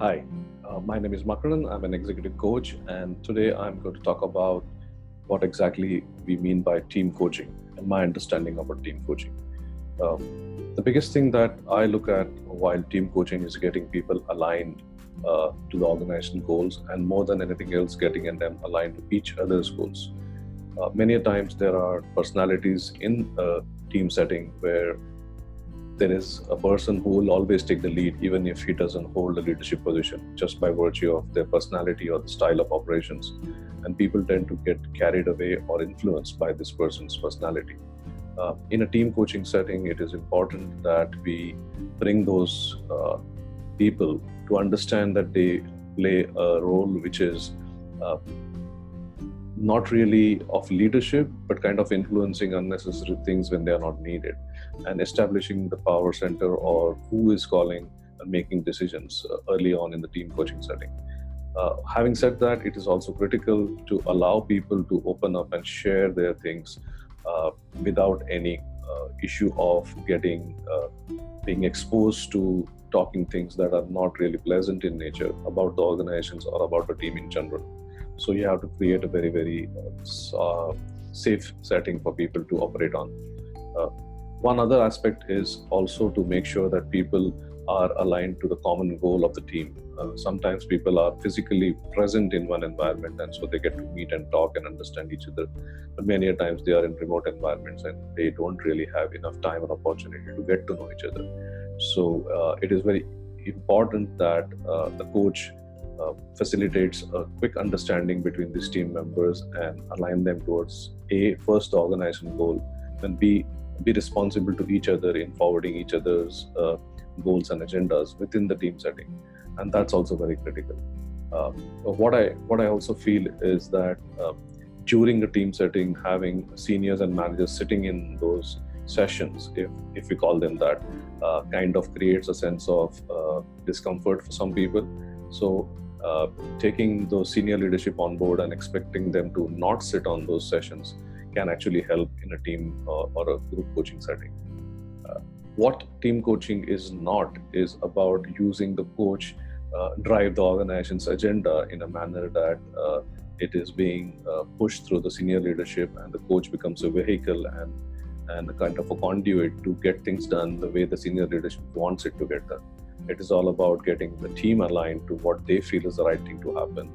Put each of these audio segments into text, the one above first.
Hi, uh, my name is Makaran. I'm an executive coach, and today I'm going to talk about what exactly we mean by team coaching and my understanding about team coaching. Um, the biggest thing that I look at while team coaching is getting people aligned uh, to the organization goals, and more than anything else, getting them aligned to each other's goals. Uh, many times there are personalities in a team setting where there is a person who will always take the lead, even if he doesn't hold a leadership position, just by virtue of their personality or the style of operations. And people tend to get carried away or influenced by this person's personality. Uh, in a team coaching setting, it is important that we bring those uh, people to understand that they play a role which is uh, not really of leadership, but kind of influencing unnecessary things when they are not needed, and establishing the power center or who is calling and making decisions uh, early on in the team coaching setting. Uh, having said that, it is also critical to allow people to open up and share their things uh, without any uh, issue of getting uh, being exposed to talking things that are not really pleasant in nature about the organizations or about the team in general. So you have to create a very, very uh, safe setting for people to operate on. Uh, one other aspect is also to make sure that people are aligned to the common goal of the team. Uh, sometimes people are physically present in one environment and so they get to meet and talk and understand each other. But many times they are in remote environments and they don't really have enough time or opportunity to get to know each other. So uh, it is very important that uh, the coach uh, facilitates a quick understanding between these team members and align them towards a first organization goal and b be responsible to each other in forwarding each other's uh, goals and agendas within the team setting. And that's also very critical. Uh, what i what i also feel is that uh, during a team setting having seniors and managers sitting in those sessions if if we call them that uh, kind of creates a sense of uh, discomfort for some people. So uh, taking those senior leadership on board and expecting them to not sit on those sessions can actually help in a team uh, or a group coaching setting. Uh, what team coaching is not is about using the coach uh, drive the organization's agenda in a manner that uh, it is being pushed through the senior leadership and the coach becomes a vehicle and and a kind of a conduit to get things done the way the senior leadership wants it to get done it is all about getting the team aligned to what they feel is the right thing to happen,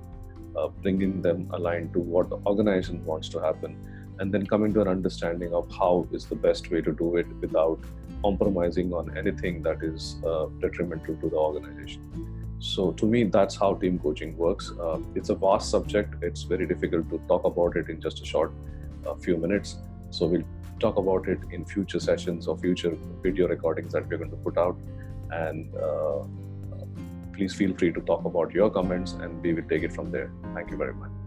uh, bringing them aligned to what the organization wants to happen, and then coming to an understanding of how is the best way to do it without compromising on anything that is uh, detrimental to the organization. So, to me, that's how team coaching works. Uh, it's a vast subject, it's very difficult to talk about it in just a short uh, few minutes. So, we'll talk about it in future sessions or future video recordings that we're going to put out and uh, please feel free to talk about your comments and we will take it from there. Thank you very much.